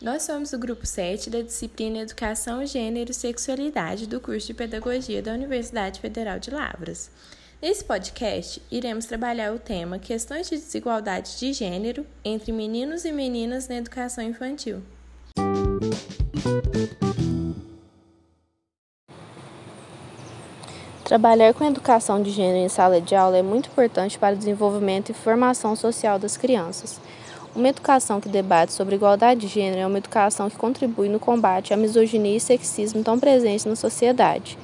Nós somos o grupo 7 da disciplina Educação, Gênero e Sexualidade do curso de Pedagogia da Universidade Federal de Lavras. Nesse podcast, iremos trabalhar o tema Questões de Desigualdade de Gênero entre Meninos e Meninas na Educação Infantil. Trabalhar com educação de gênero em sala de aula é muito importante para o desenvolvimento e formação social das crianças. Uma educação que debate sobre igualdade de gênero é uma educação que contribui no combate à misoginia e sexismo tão presentes na sociedade.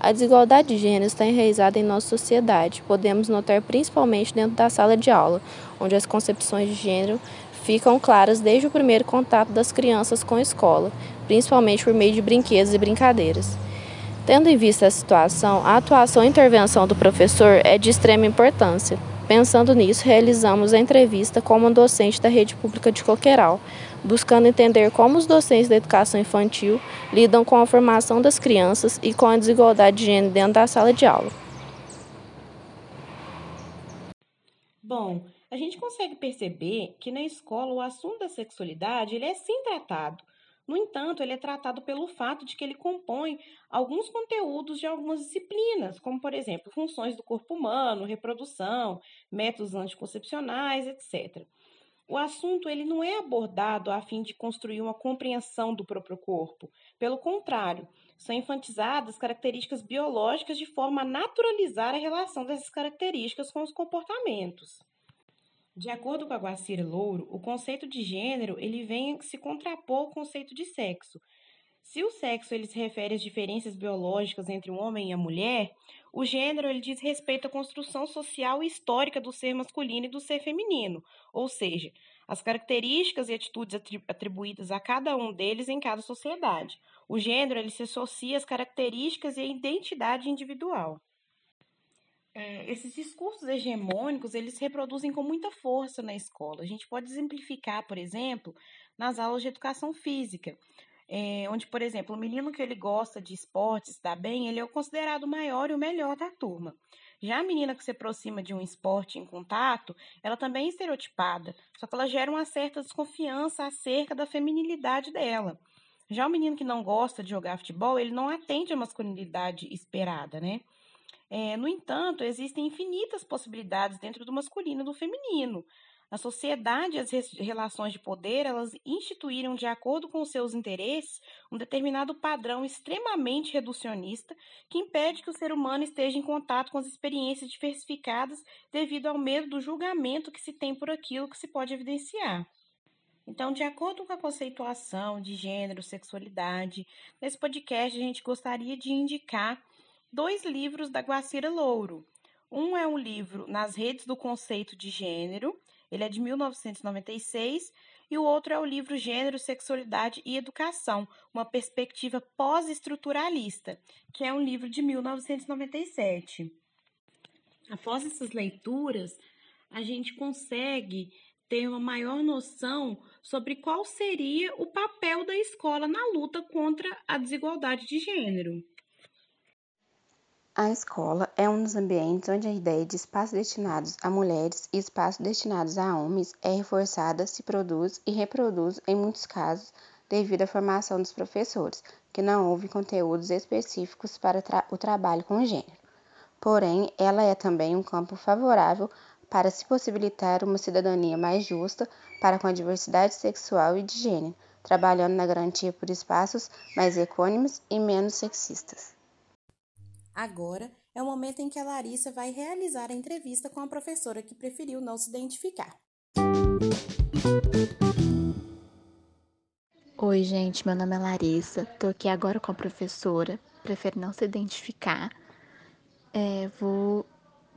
A desigualdade de gênero está enraizada em nossa sociedade. Podemos notar principalmente dentro da sala de aula, onde as concepções de gênero ficam claras desde o primeiro contato das crianças com a escola, principalmente por meio de brinquedos e brincadeiras. Tendo em vista a situação, a atuação e intervenção do professor é de extrema importância. Pensando nisso, realizamos a entrevista com uma docente da rede pública de Coqueiral, buscando entender como os docentes da educação infantil lidam com a formação das crianças e com a desigualdade de gênero dentro da sala de aula. Bom, a gente consegue perceber que na escola o assunto da sexualidade ele é sim tratado. No entanto, ele é tratado pelo fato de que ele compõe alguns conteúdos de algumas disciplinas, como, por exemplo, funções do corpo humano, reprodução, métodos anticoncepcionais, etc o assunto ele não é abordado a fim de construir uma compreensão do próprio corpo. Pelo contrário, são enfatizadas características biológicas de forma a naturalizar a relação dessas características com os comportamentos. De acordo com a Guacira Louro, o conceito de gênero ele vem se contrapor ao conceito de sexo, se o sexo ele se refere às diferenças biológicas entre o homem e a mulher, o gênero ele diz respeito à construção social e histórica do ser masculino e do ser feminino, ou seja, as características e atitudes atribuídas a cada um deles em cada sociedade. O gênero ele se associa às características e à identidade individual. É, esses discursos hegemônicos eles reproduzem com muita força na escola. A gente pode exemplificar, por exemplo, nas aulas de educação física é, onde, por exemplo, o menino que ele gosta de esportes, está bem, ele é o considerado o maior e o melhor da turma. Já a menina que se aproxima de um esporte em contato, ela também é estereotipada, só que ela gera uma certa desconfiança acerca da feminilidade dela. Já o menino que não gosta de jogar futebol, ele não atende à masculinidade esperada, né? É, no entanto, existem infinitas possibilidades dentro do masculino e do feminino. Na sociedade, as relações de poder, elas instituíram, de acordo com seus interesses, um determinado padrão extremamente reducionista que impede que o ser humano esteja em contato com as experiências diversificadas devido ao medo do julgamento que se tem por aquilo que se pode evidenciar. Então, de acordo com a conceituação de gênero, sexualidade, nesse podcast a gente gostaria de indicar dois livros da Guacira Louro. Um é um livro Nas Redes do Conceito de Gênero, ele é de 1996 e o outro é o livro Gênero, Sexualidade e Educação, uma perspectiva pós-estruturalista, que é um livro de 1997. Após essas leituras, a gente consegue ter uma maior noção sobre qual seria o papel da escola na luta contra a desigualdade de gênero. A escola é um dos ambientes onde a ideia de espaços destinados a mulheres e espaços destinados a homens é reforçada, se produz e reproduz em muitos casos devido à formação dos professores, que não houve conteúdos específicos para tra o trabalho com gênero. Porém, ela é também um campo favorável para se possibilitar uma cidadania mais justa para com a diversidade sexual e de gênero, trabalhando na garantia por espaços mais econômicos e menos sexistas. Agora é o momento em que a Larissa vai realizar a entrevista com a professora que preferiu não se identificar. Oi, gente, meu nome é Larissa, tô aqui agora com a professora, prefere não se identificar. É, vou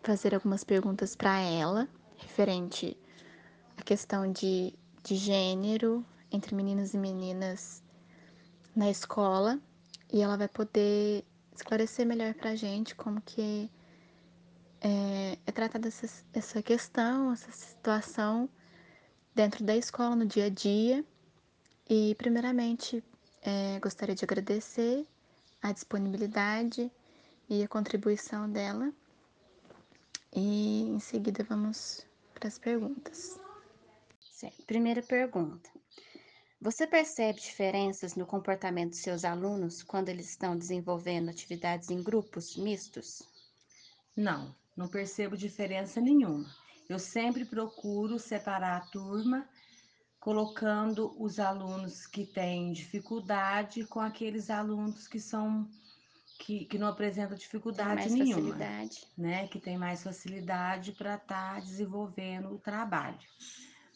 fazer algumas perguntas para ela, referente à questão de, de gênero entre meninos e meninas na escola, e ela vai poder esclarecer melhor para a gente como que é, é tratada essa, essa questão, essa situação dentro da escola, no dia a dia. E, primeiramente, é, gostaria de agradecer a disponibilidade e a contribuição dela. E em seguida vamos para as perguntas. Primeira pergunta. Você percebe diferenças no comportamento de seus alunos quando eles estão desenvolvendo atividades em grupos mistos? Não, não percebo diferença nenhuma. Eu sempre procuro separar a turma, colocando os alunos que têm dificuldade com aqueles alunos que são que, que não apresentam dificuldade mais nenhuma, facilidade. né? Que tem mais facilidade para estar desenvolvendo o trabalho.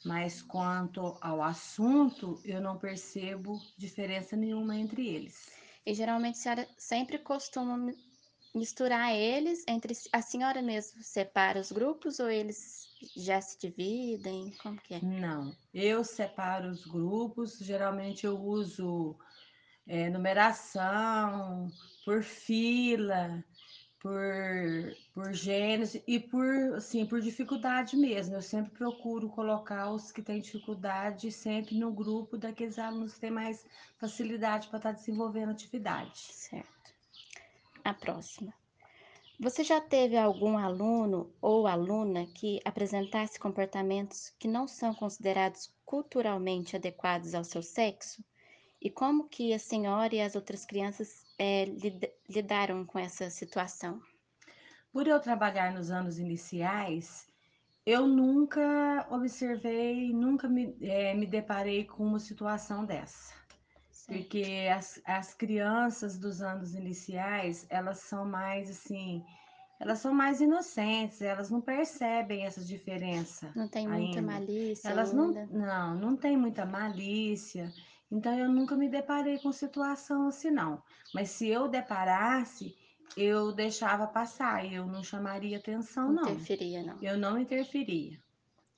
Mas quanto ao assunto, eu não percebo diferença nenhuma entre eles. E geralmente a senhora sempre costuma mi- misturar eles entre si- a senhora mesmo separa os grupos ou eles já se dividem? Como que é? Não, eu separo os grupos, geralmente eu uso é, numeração, por fila, por, por gêneros e por, assim, por dificuldade mesmo. Eu sempre procuro colocar os que têm dificuldade sempre no grupo daqueles alunos que têm mais facilidade para estar desenvolvendo atividade. Certo. A próxima. Você já teve algum aluno ou aluna que apresentasse comportamentos que não são considerados culturalmente adequados ao seu sexo? E como que a senhora e as outras crianças lid- lidaram com essa situação? Por eu trabalhar nos anos iniciais, eu nunca observei, nunca me, eh, me deparei com uma situação dessa. Certo. Porque as, as crianças dos anos iniciais, elas são mais assim, elas são mais inocentes, elas não percebem essa diferença Não tem muita ainda. malícia Elas não, ainda? não, não tem muita malícia. Então eu nunca me deparei com situação assim, não. Mas se eu deparasse, eu deixava passar, eu não chamaria atenção, não. Interferia, não. Eu não interferia.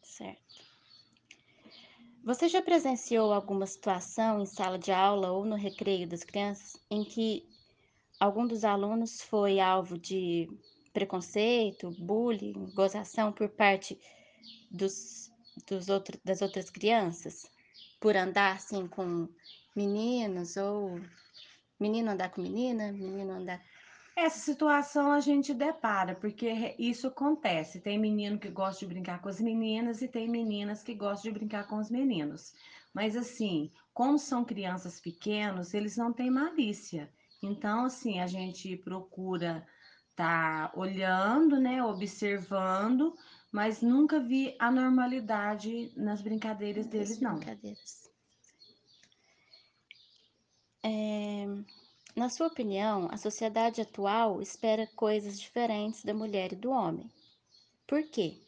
Certo. Você já presenciou alguma situação em sala de aula ou no recreio das crianças em que algum dos alunos foi alvo de preconceito, bullying, gozação por parte dos, dos outro, das outras crianças? Por andar assim com meninos ou menino andar com menina, menino andar. Essa situação a gente depara, porque isso acontece. Tem menino que gosta de brincar com as meninas e tem meninas que gostam de brincar com os meninos. Mas assim, como são crianças pequenos, eles não têm malícia. Então, assim, a gente procura estar olhando, né, observando, mas nunca vi anormalidade nas brincadeiras das deles, não. brincadeiras. É, na sua opinião, a sociedade atual espera coisas diferentes da mulher e do homem. Por quê?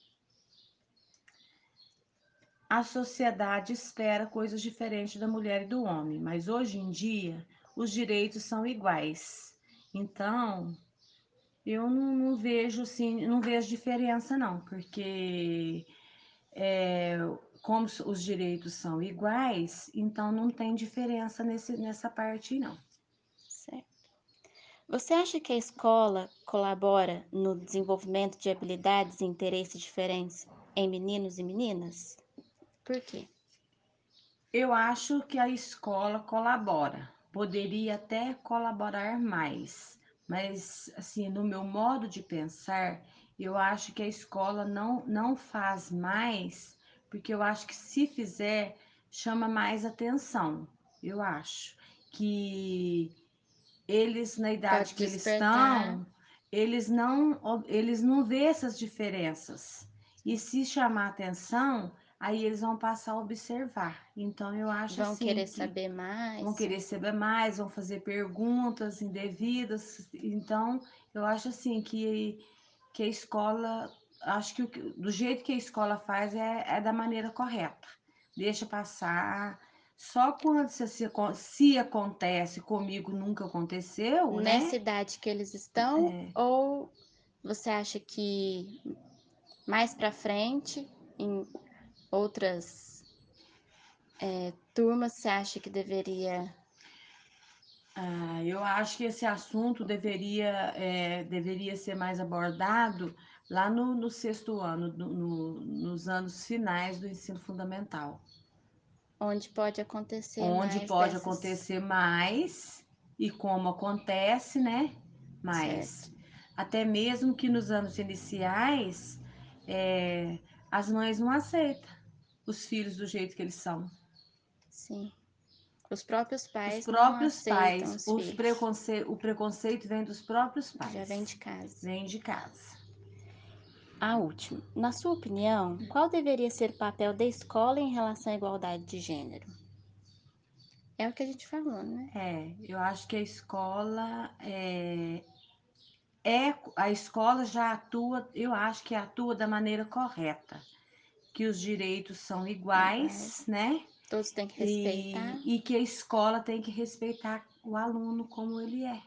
a sociedade espera coisas diferentes da mulher e do homem, mas hoje em dia os direitos são iguais. Então, eu não, não vejo assim, não vejo diferença não, porque é, como os direitos são iguais, então não tem diferença nesse, nessa parte não. Certo. Você acha que a escola colabora no desenvolvimento de habilidades e interesses diferentes em meninos e meninas? Por quê? Eu acho que a escola colabora, poderia até colaborar mais, mas assim, no meu modo de pensar, eu acho que a escola não, não faz mais, porque eu acho que se fizer, chama mais atenção. Eu acho que eles, na idade Pode que eles despertar. estão, eles não, eles não vê essas diferenças. E se chamar atenção, aí eles vão passar a observar. Então eu acho Vão assim querer que saber mais? vão querer saber mais, vão fazer perguntas indevidas. Então eu acho assim que que a escola, acho que o do jeito que a escola faz é, é da maneira correta. Deixa passar. Só quando se, se, se acontece comigo nunca aconteceu, Nessa né? idade que eles estão? É. Ou você acha que mais pra frente, em outras é, turmas, você acha que deveria Ah, eu acho que esse assunto deveria, é, deveria ser mais abordado lá no, no sexto ano, no- no- nos anos finais do ensino fundamental, onde pode acontecer onde mais pode dessas... acontecer mais e como acontece, né? Mais. Certo. Até mesmo que nos anos iniciais, é, as mães não aceitam. Os filhos do jeito que eles são. Sim. Os próprios pais. Os próprios pais. Os os preconce... O preconceito vem dos próprios pais. Já vem de casa. Vem de casa. A última. Na sua opinião, qual deveria ser o papel da escola em relação à igualdade de gênero? É o que a gente falou, né? É, eu acho que a escola é, é a escola já atua, eu acho que atua da maneira correta, que os direitos são iguais, né? Todos têm que respeitar. E, e, que a escola tem que respeitar o aluno como ele é.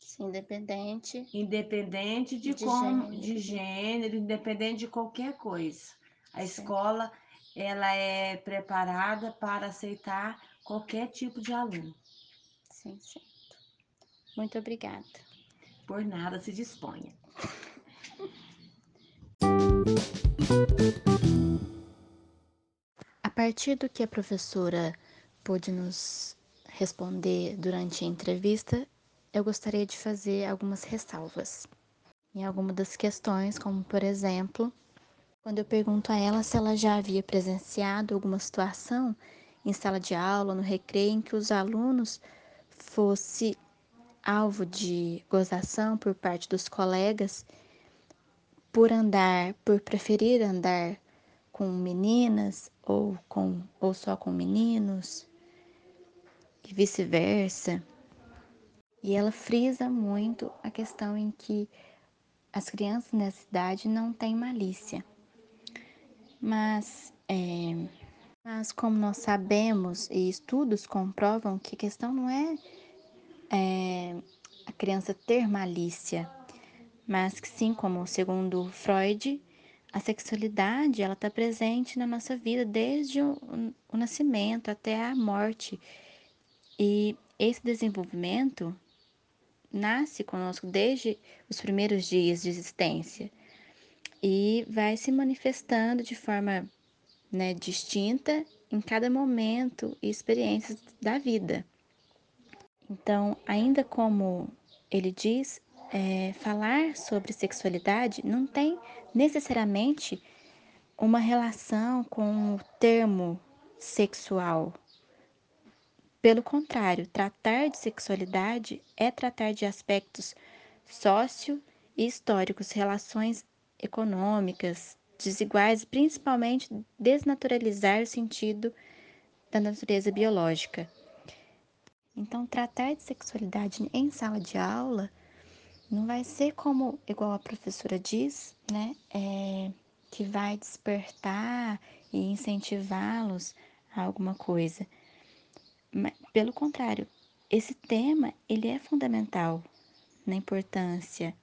Sim, independente. Independente de, de como, gênero. de gênero, independente de qualquer coisa. A Sim. escola ela é preparada para aceitar qualquer tipo de aluno. Sim, certo. Muito obrigada. Por nada, se disponha. A partir do que a professora pôde nos responder durante a entrevista, eu gostaria de fazer algumas ressalvas em algumas das questões, como por exemplo, quando eu pergunto a ela se ela já havia presenciado alguma situação em sala de aula, no recreio, em que os alunos fosse alvo de gozação por parte dos colegas por andar, por preferir andar com meninas ou com ou só com meninos e vice-versa. E ela frisa muito a questão em que as crianças nessa idade não têm malícia. Mas, é, mas como nós sabemos e estudos comprovam que a questão não é, é a criança ter malícia, mas que sim, como segundo Freud, a sexualidade ela está presente na nossa vida desde o, o nascimento até a morte. E esse desenvolvimento nasce conosco desde os primeiros dias de existência e vai se manifestando de forma né, distinta em cada momento e experiências da vida. Então, ainda como ele diz, é, falar sobre sexualidade não tem necessariamente uma relação com o termo sexual. Pelo contrário, tratar de sexualidade é tratar de aspectos sócio e históricos, relações econômicas desiguais, principalmente desnaturalizar o sentido da natureza biológica. Então, tratar de sexualidade em sala de aula não vai ser como, igual a professora diz, né? É, que vai despertar e incentivá-los a alguma coisa. Mas, pelo contrário, esse tema ele é fundamental na importância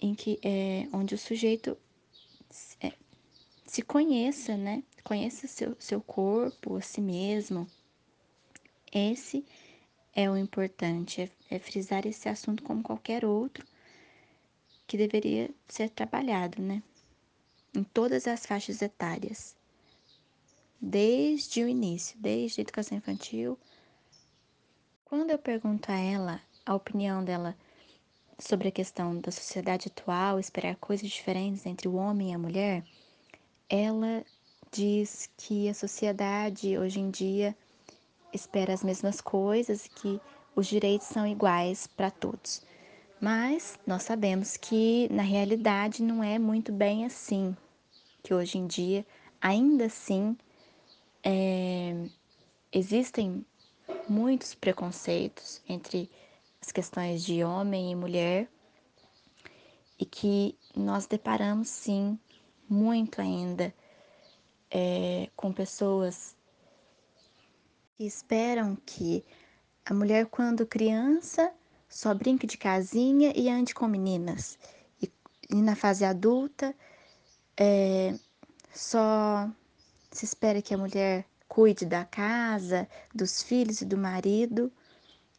em que é onde o sujeito é, se conheça, né? Conheça seu, seu corpo, a si mesmo. Esse é o importante, é, é frisar esse assunto como qualquer outro que deveria ser trabalhado, né? Em todas as faixas etárias. Desde o início, desde a educação infantil. Quando eu pergunto a ela a opinião dela sobre a questão da sociedade atual, esperar coisas diferentes entre o homem e a mulher, ela diz que a sociedade hoje em dia espera as mesmas coisas, que os direitos são iguais para todos. Mas nós sabemos que na realidade não é muito bem assim, que hoje em dia, ainda assim, é, existem muitos preconceitos entre as questões de homem e mulher e que nós deparamos sim muito ainda é, com pessoas que esperam que a mulher, quando criança, só brinque de casinha e ande com meninas. E, e na fase adulta, é, só se espera que a mulher cuide da casa, dos filhos e do marido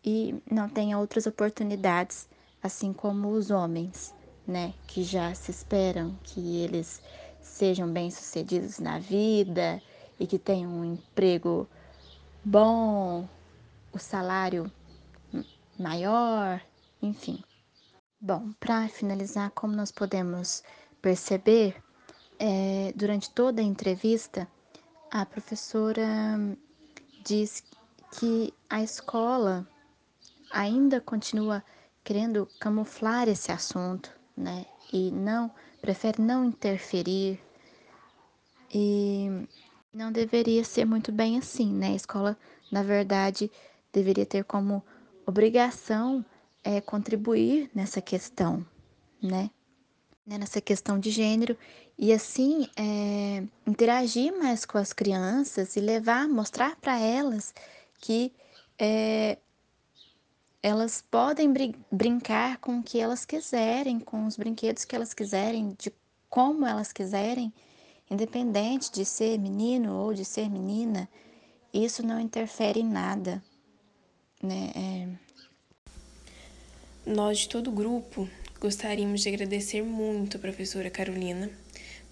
e não tenha outras oportunidades, assim como os homens, né, que já se esperam que eles sejam bem-sucedidos na vida e que tenham um emprego bom, o salário maior, enfim. Bom, para finalizar, como nós podemos perceber, é, durante toda a entrevista, a professora diz que a escola ainda continua querendo camuflar esse assunto, né? E não prefere não interferir e não deveria ser muito bem assim, né? A escola, na verdade, deveria ter como obrigação é, contribuir nessa questão, né? Nessa questão de gênero e assim é, interagir mais com as crianças e levar, mostrar para elas que é, elas podem brin brincar com o que elas quiserem, com os brinquedos que elas quiserem, de como elas quiserem, independente de ser menino ou de ser menina, isso não interfere em nada, né? É... Nós de todo o grupo gostaríamos de agradecer muito a professora Carolina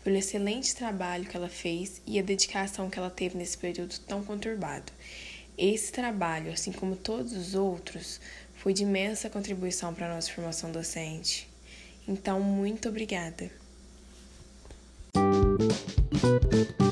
pelo excelente trabalho que ela fez e a dedicação que ela teve nesse período tão conturbado. Esse trabalho, assim como todos os outros, foi de imensa contribuição para a nossa formação docente. Então, muito obrigada. Thank you.